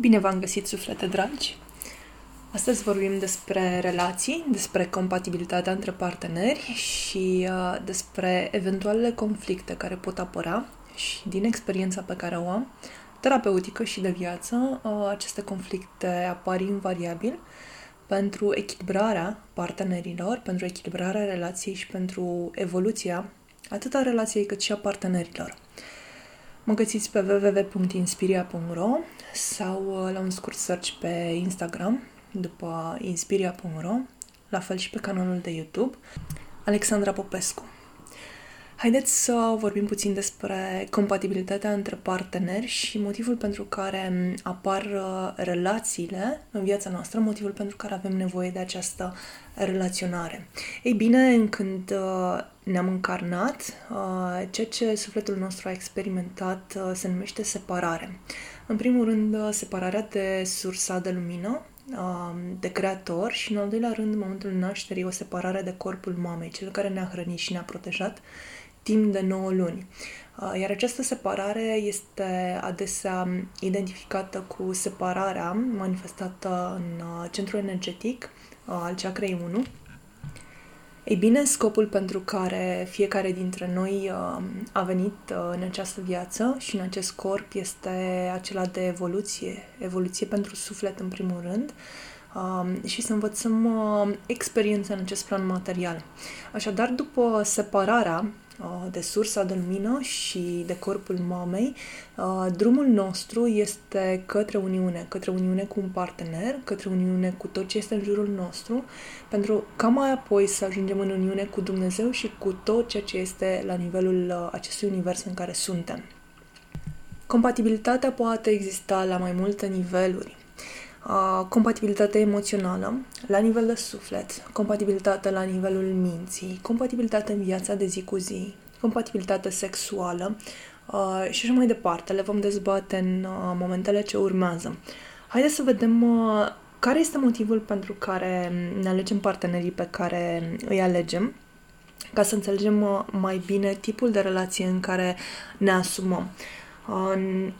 Bine v-am găsit, suflete dragi! Astăzi vorbim despre relații, despre compatibilitatea între parteneri și uh, despre eventualele conflicte care pot apărea și din experiența pe care o am, terapeutică și de viață, uh, aceste conflicte apar invariabil pentru echilibrarea partenerilor, pentru echilibrarea relației și pentru evoluția atât a relației cât și a partenerilor. Mă găsiți pe www.inspiria.ro sau uh, la un scurt search pe Instagram după inspiria.ro, la fel și pe canalul de YouTube, Alexandra Popescu. Haideți să vorbim puțin despre compatibilitatea între parteneri și motivul pentru care apar uh, relațiile în viața noastră, motivul pentru care avem nevoie de această relaționare. Ei bine, când uh, ne-am încarnat, uh, ceea ce sufletul nostru a experimentat se numește separare. În primul rând, separarea de sursa de lumină, de creator și, în al doilea rând, în momentul nașterii, o separare de corpul mamei, cel care ne-a hrănit și ne-a protejat timp de 9 luni. Uh, iar această separare este adesea identificată cu separarea manifestată în uh, centrul energetic uh, al chakrei 1. Ei bine, scopul pentru care fiecare dintre noi a venit în această viață și în acest corp este acela de evoluție, evoluție pentru suflet în primul rând, și să învățăm experiența în acest plan material. Așadar, după separarea Uh, de sursa de lumină și de corpul mamei, uh, drumul nostru este către uniune, către uniune cu un partener, către uniune cu tot ce este în jurul nostru, pentru ca mai apoi să ajungem în uniune cu Dumnezeu și cu tot ceea ce este la nivelul uh, acestui univers în care suntem. Compatibilitatea poate exista la mai multe niveluri compatibilitate emoțională la nivel de suflet, compatibilitate la nivelul minții, compatibilitate în viața de zi cu zi, compatibilitate sexuală uh, și așa mai departe. Le vom dezbate în uh, momentele ce urmează. Haideți să vedem uh, care este motivul pentru care ne alegem partenerii pe care îi alegem ca să înțelegem mai bine tipul de relație în care ne asumăm. Uh,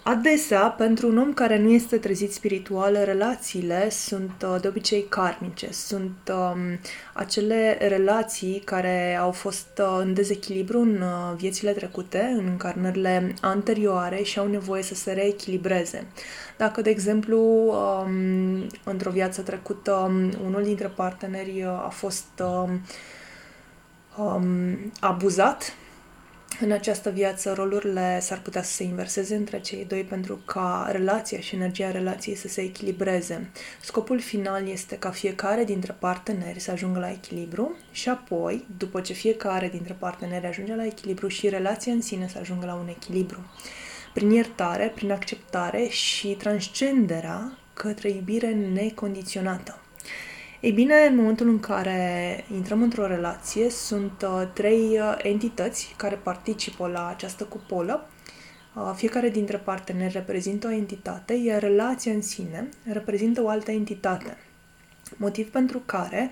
Adesea, pentru un om care nu este trezit spiritual, relațiile sunt uh, de obicei karmice. Sunt um, acele relații care au fost uh, în dezechilibru în uh, viețile trecute, în încarnările anterioare și au nevoie să se reechilibreze. Dacă, de exemplu, um, într-o viață trecută, um, unul dintre parteneri a fost um, um abuzat, în această viață rolurile s-ar putea să se inverseze între cei doi pentru ca relația și energia relației să se echilibreze. Scopul final este ca fiecare dintre parteneri să ajungă la echilibru și apoi, după ce fiecare dintre parteneri ajunge la echilibru și relația în sine să ajungă la un echilibru. Prin iertare, prin acceptare și transcenderea către iubire necondiționată. Ei bine, în momentul în care intrăm într-o relație, sunt uh, trei uh, entități care participă la această cupolă. Uh, fiecare dintre parteneri reprezintă o entitate, iar relația în sine reprezintă o altă entitate. Motiv pentru care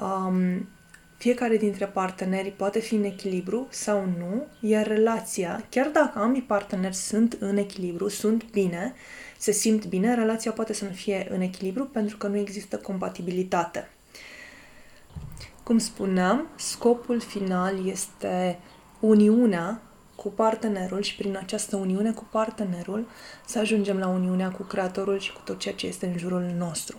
um, fiecare dintre parteneri poate fi în echilibru sau nu, iar relația, chiar dacă ambii parteneri sunt în echilibru, sunt bine, se simt bine, relația poate să nu fie în echilibru pentru că nu există compatibilitate. Cum spuneam, scopul final este uniunea cu partenerul și prin această uniune cu partenerul să ajungem la uniunea cu Creatorul și cu tot ceea ce este în jurul nostru.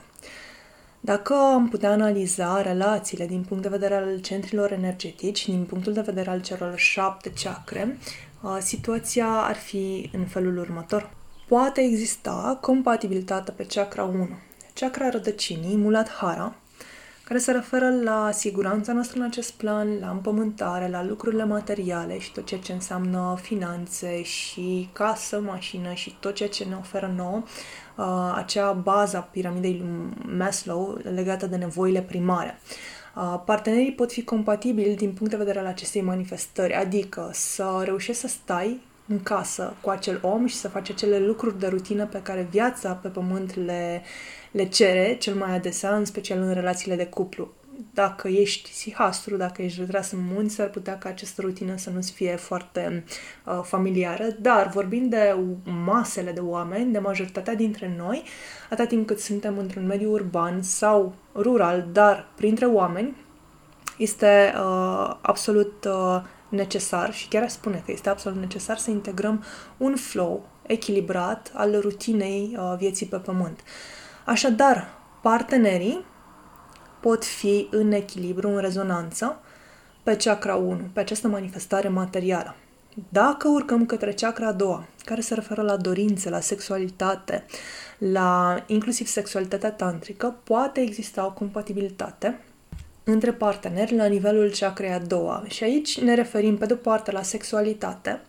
Dacă am putea analiza relațiile din punct de vedere al centrilor energetici, din punctul de vedere al celor șapte chakre, uh, situația ar fi în felul următor. Poate exista compatibilitate pe chakra 1, chakra rădăcinii, Muladhara, care se referă la siguranța noastră în acest plan, la împământare, la lucrurile materiale și tot ceea ce înseamnă finanțe și casă, mașină și tot ceea ce ne oferă nouă, uh, acea bază a piramidei Maslow legată de nevoile primare. Uh, partenerii pot fi compatibili din punct de vedere al acestei manifestări, adică să reușești să stai în casă cu acel om și să faci acele lucruri de rutină pe care viața pe pământ le, le cere cel mai adesea, în special în relațiile de cuplu. dacă ești sihastru, dacă ești retras în munți, s-ar putea ca această rutină să nu-ți fie foarte uh, familiară, dar vorbind de masele de oameni, de majoritatea dintre noi, atât timp cât suntem într-un mediu urban sau rural, dar printre oameni, este uh, absolut uh, necesar și chiar aș spune că este absolut necesar să integrăm un flow echilibrat al rutinei uh, vieții pe pământ. Așadar, partenerii pot fi în echilibru, în rezonanță, pe chakra 1, pe această manifestare materială. Dacă urcăm către chakra a doua, care se referă la dorințe, la sexualitate, la inclusiv sexualitatea tantrică, poate exista o compatibilitate între parteneri la nivelul chakrei a doua. Și aici ne referim pe de-o parte la sexualitate,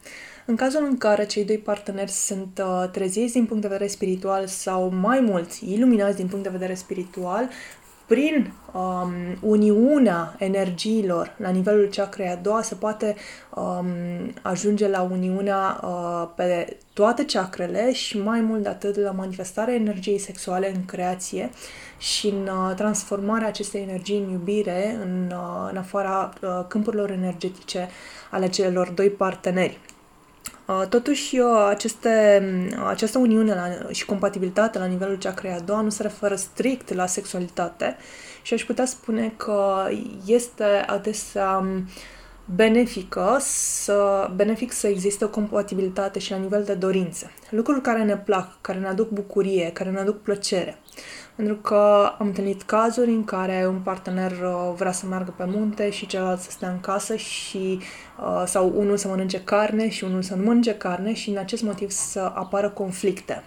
în cazul în care cei doi parteneri sunt uh, treziți din punct de vedere spiritual sau mai mulți iluminați din punct de vedere spiritual, prin um, uniunea energiilor la nivelul chakrei a doua se poate um, ajunge la uniunea uh, pe toate chakrele și mai mult de atât la manifestarea energiei sexuale în creație și în uh, transformarea acestei energii în iubire în, uh, în afara uh, câmpurilor energetice ale celor doi parteneri. Uh, totuși, uh, aceste, această uniune la, și compatibilitate la nivelul chakrei a doua nu se referă strict la sexualitate și aș putea spune că este adesea um, benefică să, benefic să existe o compatibilitate și la nivel de dorințe. Lucruri care ne plac, care ne aduc bucurie, care ne aduc plăcere. Pentru că am întâlnit cazuri în care un partener uh, vrea să meargă pe munte și celălalt să stea în casă și uh, sau unul să mănânce carne și unul să nu mănânce carne și în acest motiv să apară conflicte.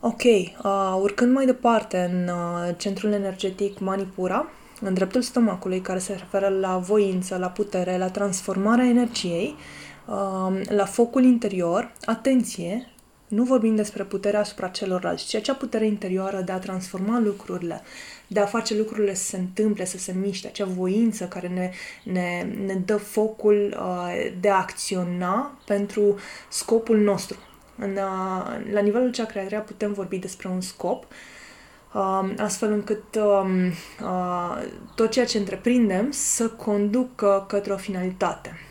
Ok, uh, urcând mai departe în uh, centrul energetic Manipura, în dreptul stomacului, care se referă la voință, la putere, la transformarea energiei, uh, la focul interior, atenție, nu vorbim despre puterea asupra celorlalți, ci acea putere interioară de a transforma lucrurile, de a face lucrurile să se întâmple, să se miște, acea voință care ne, ne, ne dă focul uh, de a acționa pentru scopul nostru. În, uh, la nivelul chakra treia putem vorbi despre un scop, uh, astfel încât uh, uh, tot ceea ce întreprindem să conducă către o finalitate.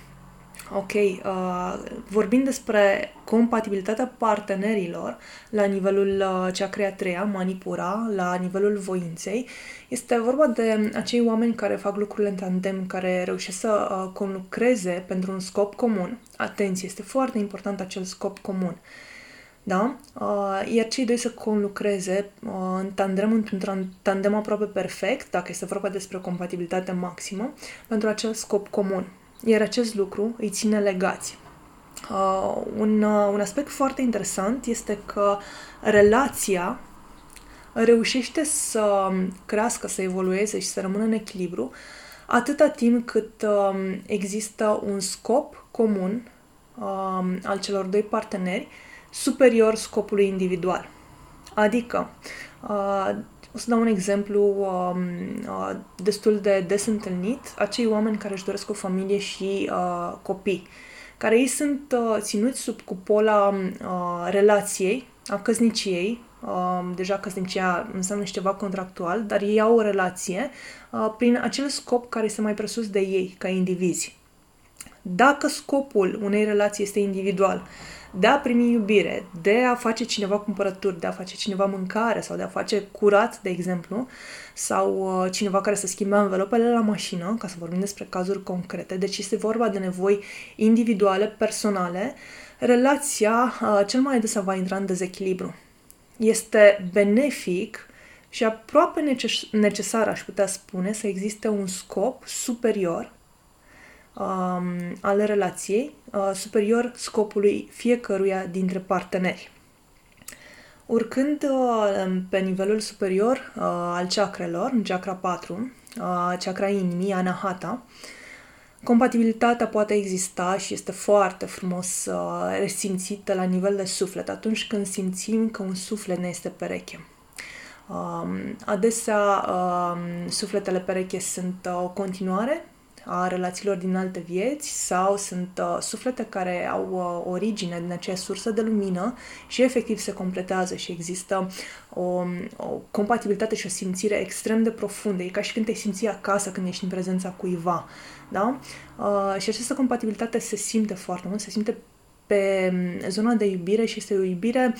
Ok, uh, vorbind despre compatibilitatea partenerilor la nivelul uh, chakra treia, manipura, la nivelul voinței, este vorba de acei oameni care fac lucrurile în tandem, care reușesc să uh, conlucreze pentru un scop comun. Atenție, este foarte important acel scop comun. Da? Uh, iar cei doi să conlucreze uh, în tandem, într-un tandem aproape perfect, dacă este vorba despre compatibilitate maximă, pentru acel scop comun iar acest lucru îi ține legați. Uh, un, uh, un aspect foarte interesant este că relația reușește să crească, să evolueze și să rămână în echilibru atâta timp cât uh, există un scop comun uh, al celor doi parteneri superior scopului individual. Adică, uh, o să dau un exemplu um, uh, destul de des întâlnit, acei oameni care își doresc o familie și uh, copii, care ei sunt uh, ținuți sub cupola uh, relației, a căsniciei, uh, deja căsnicia înseamnă și ceva contractual, dar ei au o relație uh, prin acel scop care este mai presus de ei, ca indivizi. Dacă scopul unei relații este individual, de a primi iubire, de a face cineva cumpărături, de a face cineva mâncare sau de a face curat, de exemplu, sau uh, cineva care să schimbe învelopele la mașină, ca să vorbim despre cazuri concrete. Deci este vorba de nevoi individuale, personale. Relația uh, cel mai adesea va intra în dezechilibru. Este benefic și aproape necesar, aș putea spune, să existe un scop superior um, al relației, uh, superior scopului fiecăruia dintre parteneri. Urcând uh, pe nivelul superior uh, al chakrelor, în chakra 4, uh, chakra inimii, anahata, compatibilitatea poate exista și este foarte frumos uh, resimțită la nivel de suflet, atunci când simțim că un suflet ne este pereche. Um, adesea, um, sufletele pereche sunt uh, o continuare a relațiilor din alte vieți sau sunt uh, suflete care au uh, origine din aceeași sursă de lumină și efectiv se completează și există o, o compatibilitate și o simțire extrem de profundă. E ca și când te simți acasă când ești în prezența cuiva. Da? Uh, și această compatibilitate se simte foarte mult, se simte pe mm, zona de iubire și este o iubire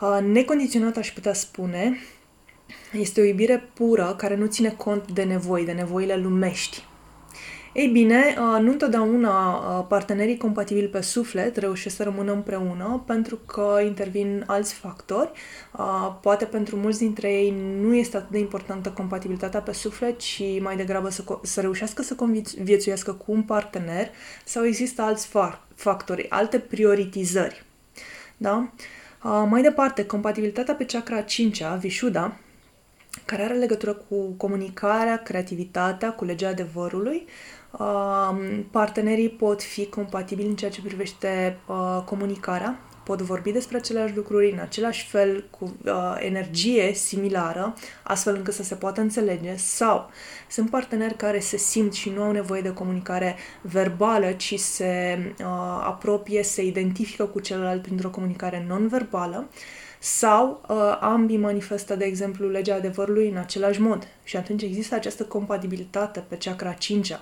uh, necondiționată, aș putea spune, este o iubire pură care nu ține cont de nevoi, de nevoile lumești. Ei bine, nu întotdeauna partenerii compatibili pe suflet reușesc să rămână împreună pentru că intervin alți factori. Poate pentru mulți dintre ei nu este atât de importantă compatibilitatea pe suflet, ci mai degrabă să, să reușească să conviețuiască cu un partener sau există alți factori, alte prioritizări. Da? Mai departe, compatibilitatea pe chakra 5-a, Vishuddha, care are legătură cu comunicarea, creativitatea, cu legea adevărului. Partenerii pot fi compatibili în ceea ce privește comunicarea, pot vorbi despre aceleași lucruri în același fel, cu uh, energie similară, astfel încât să se poată înțelege, sau sunt parteneri care se simt și nu au nevoie de comunicare verbală, ci se uh, apropie, se identifică cu celălalt printr-o comunicare non-verbală, sau uh, ambii manifestă, de exemplu, legea adevărului în același mod. Și atunci există această compatibilitate pe chakra 5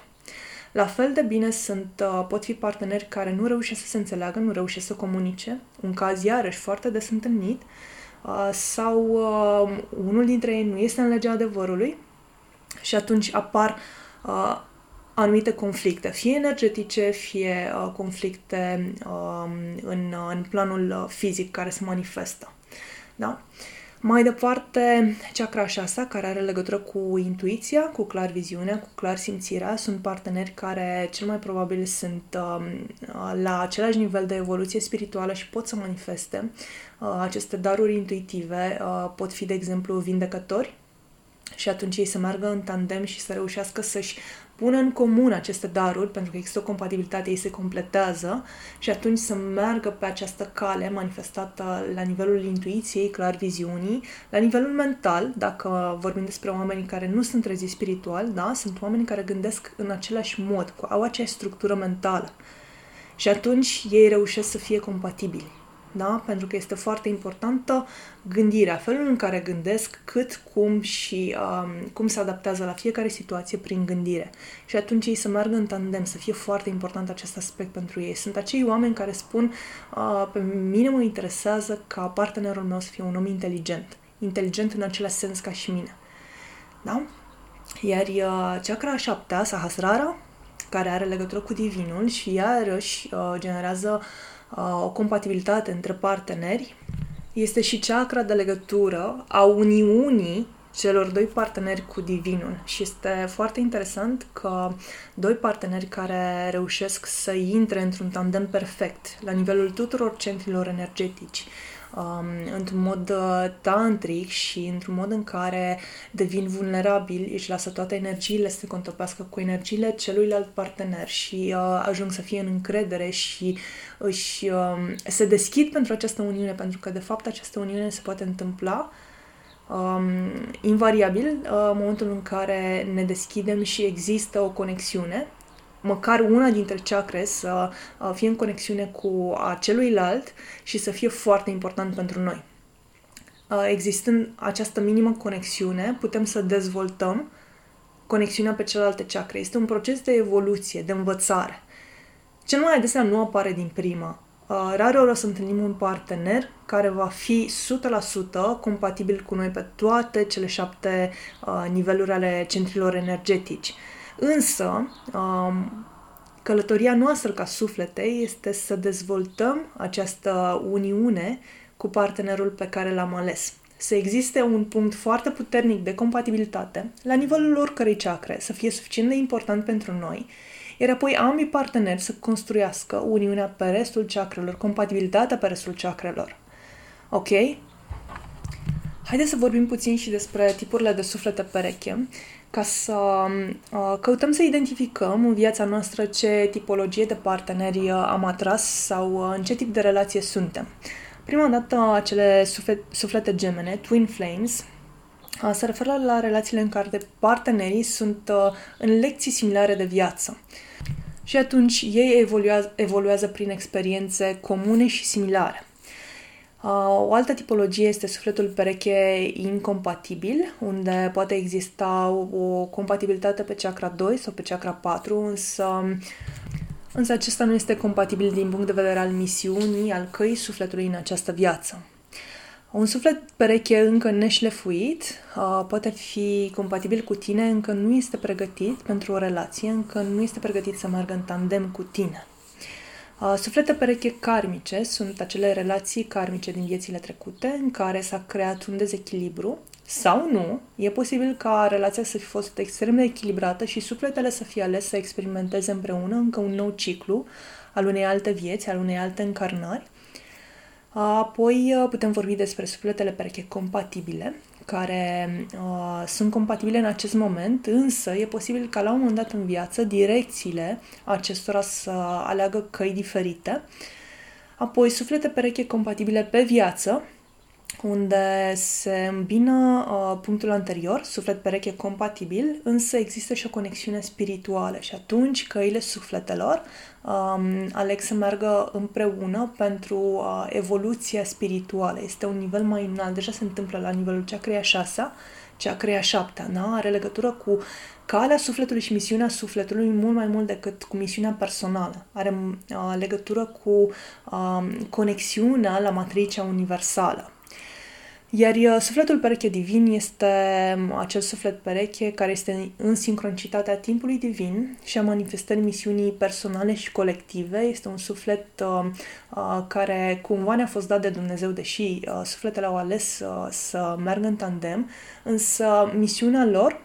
La fel de bine sunt, uh, pot fi parteneri care nu reușesc să se înțeleagă, nu reușesc să comunice, un caz iarăși foarte des întâlnit, uh, sau uh, unul dintre ei nu este în legea adevărului și atunci apar uh, anumite conflicte, fie energetice, fie uh, conflicte uh, în, în planul uh, fizic care se manifestă. Da? Mai departe, chakra 6, care are legătură cu intuiția, cu clar viziunea, cu clar simțirea, sunt parteneri care cel mai probabil sunt uh, la același nivel de evoluție spirituală și pot să manifeste uh, aceste daruri intuitive. Uh, pot fi, de exemplu, vindecători, și atunci ei să meargă în tandem și să reușească să-și pună în comun aceste daruri, pentru că există o compatibilitate, ei se completează și atunci să meargă pe această cale manifestată la nivelul intuiției, clar viziunii, la nivelul mental, dacă vorbim despre oameni care nu sunt trezi spiritual, da, sunt oameni care gândesc în același mod, au aceeași structură mentală. Și atunci ei reușesc să fie compatibili da? pentru că este foarte importantă gândirea, felul în care gândesc, cât, cum și um, cum se adaptează la fiecare situație prin gândire. Și atunci ei să meargă în tandem, să fie foarte important acest aspect pentru ei. Sunt acei oameni care spun, uh, pe mine mă interesează ca partenerul meu să fie un om inteligent. Inteligent în același sens ca și mine. Da? Iar uh, chakra a șaptea, Sahasrara, care are legătură cu divinul și iarăși uh, generează o compatibilitate între parteneri, este și chakra de legătură a uniunii celor doi parteneri cu divinul. Și este foarte interesant că doi parteneri care reușesc să intre într-un tandem perfect la nivelul tuturor centrilor energetici, um, într-un mod uh, tantric și într-un mod în care devin vulnerabili, își lasă toate energiile să se contopească cu energiile celuilalt partener și uh, ajung să fie în încredere și își uh, se deschid pentru această uniune, pentru că de fapt această uniune se poate întâmpla um, invariabil uh, în momentul în care ne deschidem și există o conexiune măcar una dintre chakre să uh, fie în conexiune cu a celuilalt și să fie foarte important pentru noi. Uh, existând această minimă conexiune, putem să dezvoltăm conexiunea pe celelalte chakre. Este un proces de evoluție, de învățare. Cel mai adesea nu apare din prima. Uh, rare ori o să întâlnim un partener care va fi 100% compatibil cu noi pe toate cele șapte niveluri ale centrilor energetici. Însă, um, călătoria noastră ca suflete este să dezvoltăm această uniune cu partenerul pe care l-am ales. Să existe un punct foarte puternic de compatibilitate la nivelul oricărei chakre, să fie suficient de important pentru noi, iar apoi ambii parteneri să construiască uniunea pe restul chakrelor, compatibilitatea pe restul chakrelor. Ok? Haideți să vorbim puțin și despre tipurile de suflete pereche ca să uh, căutăm să identificăm în viața noastră ce tipologie de parteneri uh, am atras sau uh, în ce tip de relație suntem. Prima dată, acele suflete, suflete gemene, Twin Flames, se referă la relațiile în care partenerii sunt în lecții similare de viață. Și atunci ei evoluează, evoluează prin experiențe comune și similare. O altă tipologie este sufletul pereche incompatibil, unde poate exista o compatibilitate pe chakra 2 sau pe chakra 4, însă, însă acesta nu este compatibil din punct de vedere al misiunii, al căii sufletului în această viață. Un suflet pereche încă neșlefuit uh, poate fi compatibil cu tine, încă nu este pregătit pentru o relație, încă nu este pregătit să meargă în tandem cu tine. Uh, suflete pereche karmice sunt acele relații karmice din viețile trecute în care s-a creat un dezechilibru sau nu, e posibil ca relația să fi fost extrem de echilibrată și sufletele să fie ales să experimenteze împreună încă un nou ciclu al unei alte vieți, al unei alte încarnări. Apoi uh, putem vorbi despre sufletele pereche compatibile, care uh, sunt compatibile în acest moment, însă e posibil ca la un moment dat în viață direcțiile acestora să aleagă căi diferite. Apoi, suflete pereche compatibile pe viață, unde se îmbină uh, punctul anterior, suflet pereche compatibil, însă există și o conexiune spirituală și atunci căile sufletelor um, aleg să meargă împreună pentru uh, evoluția spirituală. Este un nivel mai înalt, deja se întâmplă la nivelul cea 6 cea 7 da? are legătură cu calea sufletului și misiunea sufletului mult mai mult decât cu misiunea personală. Are uh, legătură cu uh, conexiunea la matricea universală. Iar uh, sufletul pereche divin este um, acel suflet pereche care este în sincronicitatea timpului divin și a manifestării misiunii personale și colective. Este un suflet uh, uh, care cumva ne-a fost dat de Dumnezeu, deși uh, sufletele au ales uh, să meargă în tandem, însă misiunea lor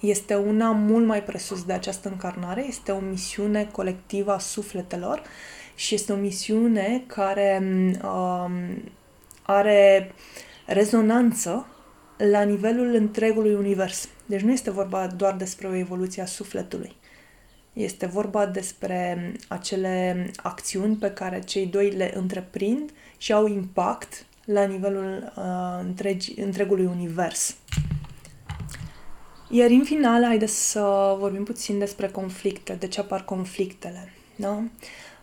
este una mult mai presus de această încarnare, este o misiune colectivă a sufletelor și este o misiune care uh, are rezonanță la nivelul întregului univers. Deci nu este vorba doar despre o evoluție a sufletului. Este vorba despre acele acțiuni pe care cei doi le întreprind și au impact la nivelul uh, întregi, întregului univers. Iar în final, haideți să vorbim puțin despre conflicte, de ce apar conflictele. Da?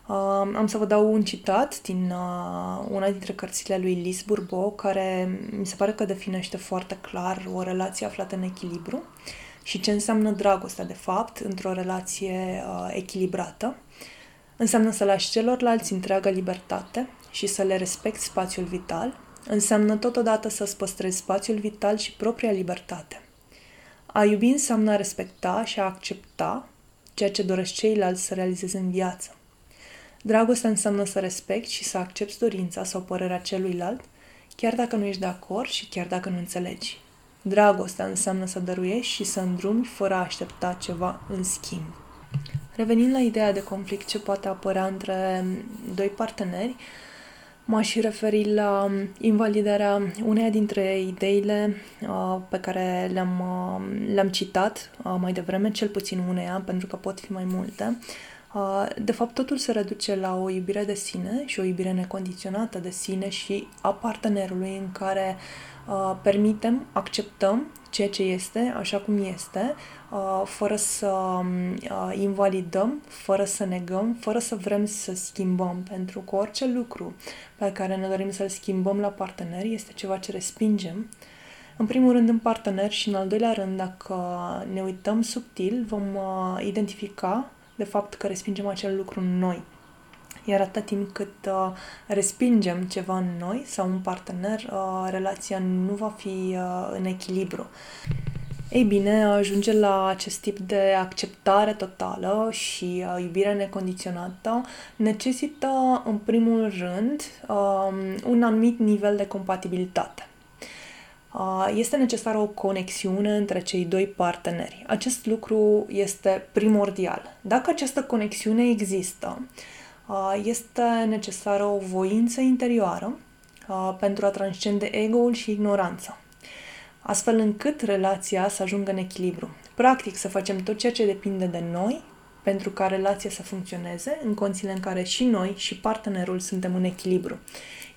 Uh, am să vă dau un citat din uh, una dintre cărțile lui Lis Bourbeau, care mi se pare că definește foarte clar o relație aflată în echilibru și ce înseamnă dragostea, de fapt, într-o relație uh, echilibrată. Înseamnă să lași celorlalți întreaga libertate și să le respecti spațiul vital. Înseamnă totodată să-ți păstrezi spațiul vital și propria libertate. A iubi înseamnă a respecta și a accepta ceea ce doresc ceilalți să realizeze în viață. Dragostea înseamnă să respecti și să accepti dorința sau părerea celuilalt, chiar dacă nu ești de acord și chiar dacă nu înțelegi. Dragostea înseamnă să dăruiești și să îndrumi fără a aștepta ceva în schimb. Revenind la ideea de conflict ce poate apărea între doi parteneri, m-aș referi la invalidarea uneia dintre ideile uh, pe care le-am, uh, le-am citat uh, mai devreme, cel puțin uneia, pentru că pot fi mai multe, de fapt, totul se reduce la o iubire de sine și o iubire necondiționată de sine și a partenerului în care uh, permitem, acceptăm ceea ce este, așa cum este, uh, fără să uh, invalidăm, fără să negăm, fără să vrem să schimbăm, pentru că orice lucru pe care ne dorim să-l schimbăm la partener este ceva ce respingem. În primul rând în partener și în al doilea rând, dacă ne uităm subtil, vom identifica de fapt că respingem acel lucru în noi. Iar atât timp cât uh, respingem ceva în noi sau un partener, uh, relația nu va fi uh, în echilibru. Ei bine, ajunge la acest tip de acceptare totală și uh, iubire necondiționată necesită, în primul rând, um, un anumit nivel de compatibilitate este necesară o conexiune între cei doi parteneri. Acest lucru este primordial. Dacă această conexiune există, este necesară o voință interioară pentru a transcende ego-ul și ignoranța, astfel încât relația să ajungă în echilibru. Practic, să facem tot ceea ce depinde de noi pentru ca relația să funcționeze în condițiile în care și noi și partenerul suntem în echilibru.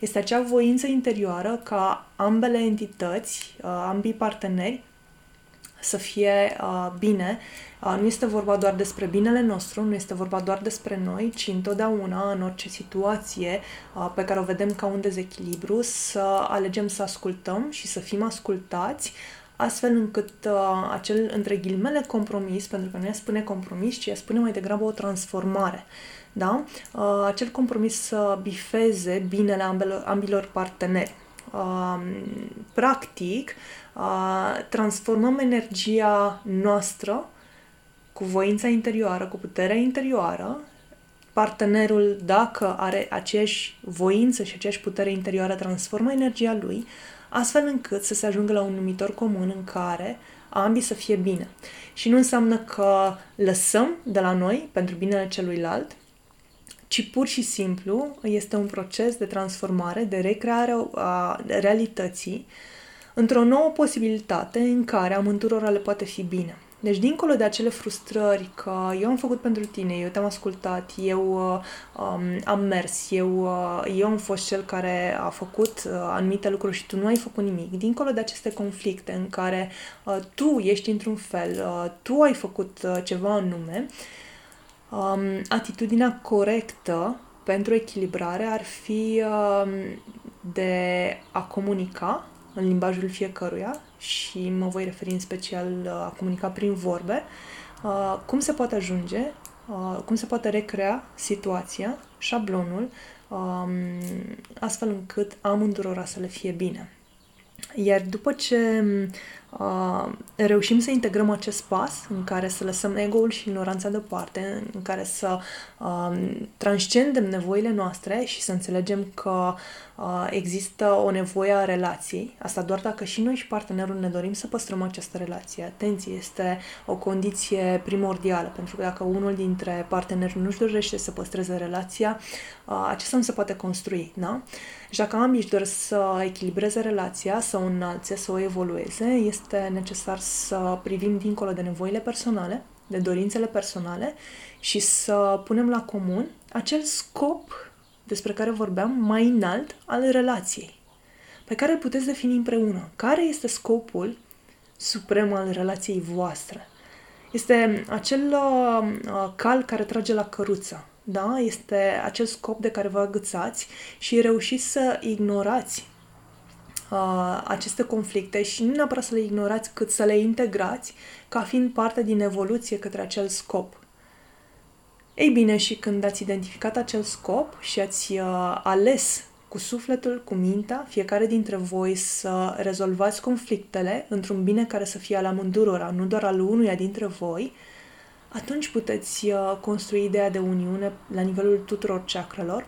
Este acea voință interioară ca ambele entități, uh, ambii parteneri, să fie uh, bine. Uh, nu este vorba doar despre binele nostru, nu este vorba doar despre noi, ci întotdeauna, în orice situație uh, pe care o vedem ca un dezechilibru, să alegem să ascultăm și să fim ascultați, astfel încât uh, acel, între ghilimele, compromis, pentru că nu ea spune compromis, ci ea spune mai degrabă o transformare. Da? Uh, acel compromis să bifeze binele ambelor, ambilor parteneri. Uh, practic, uh, transformăm energia noastră cu voința interioară, cu puterea interioară, partenerul, dacă are aceeași voință și aceeași putere interioară, transformă energia lui, astfel încât să se ajungă la un numitor comun în care ambii să fie bine. Și nu înseamnă că lăsăm de la noi pentru binele celuilalt, ci pur și simplu este un proces de transformare, de recreare a realității într-o nouă posibilitate în care amândurora le poate fi bine. Deci, dincolo de acele frustrări că eu am făcut pentru tine, eu te-am ascultat, eu uh, um, am mers, eu, uh, eu am fost cel care a făcut uh, anumite lucruri și tu nu ai făcut nimic, dincolo de aceste conflicte în care uh, tu ești într-un fel, uh, tu ai făcut uh, ceva anume, um, atitudinea corectă pentru echilibrare ar fi uh, de a comunica în limbajul fiecăruia și mă voi referi în special uh, a comunica prin vorbe, uh, cum se poate ajunge, uh, cum se poate recrea situația, șablonul, um, astfel încât amândurora să le fie bine. Iar după ce uh, reușim să integrăm acest pas în care să lăsăm ego-ul și ignoranța deoparte, în care să uh, transcendem nevoile noastre și să înțelegem că uh, există o nevoie a relației, asta doar dacă și noi și partenerul ne dorim să păstrăm această relație. Atenție, este o condiție primordială, pentru că dacă unul dintre parteneri nu-și dorește să păstreze relația, uh, acesta nu se poate construi, da? Și dacă ambii își doresc să echilibreze relația, să o înalțe, să o evolueze, este necesar să privim dincolo de nevoile personale, de dorințele personale și să punem la comun acel scop despre care vorbeam mai înalt al relației, pe care îl puteți defini împreună. Care este scopul suprem al relației voastre? Este acel uh, cal care trage la căruță, da? Este acel scop de care vă agățați și reușiți să ignorați uh, aceste conflicte și nu neapărat să le ignorați, cât să le integrați ca fiind parte din evoluție către acel scop. Ei bine, și când ați identificat acel scop și ați uh, ales cu sufletul, cu mintea, fiecare dintre voi să rezolvați conflictele într-un bine care să fie al amândurora, nu doar al unuia dintre voi, atunci puteți uh, construi ideea de uniune la nivelul tuturor chakrelor,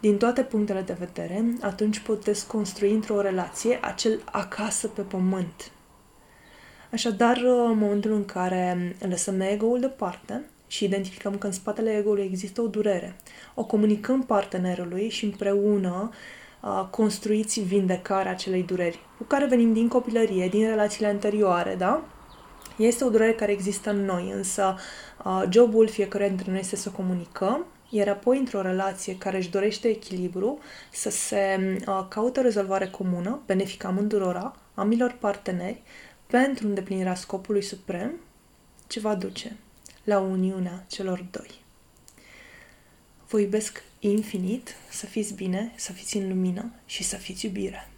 din toate punctele de vedere, atunci puteți construi într-o relație acel acasă pe pământ. Așadar, uh, în momentul în care lăsăm ego-ul deoparte și identificăm că în spatele ego-ului există o durere, o comunicăm partenerului și împreună uh, construiți vindecarea acelei dureri, cu care venim din copilărie, din relațiile anterioare, da? Este o durere care există în noi, însă uh, jobul fiecare dintre noi este să comunicăm, iar apoi într-o relație care își dorește echilibru, să se uh, caute o rezolvare comună, benefică amândurora, ambilor parteneri, pentru îndeplinirea scopului suprem, ce va duce la uniunea celor doi. Vă iubesc infinit, să fiți bine, să fiți în lumină și să fiți iubire.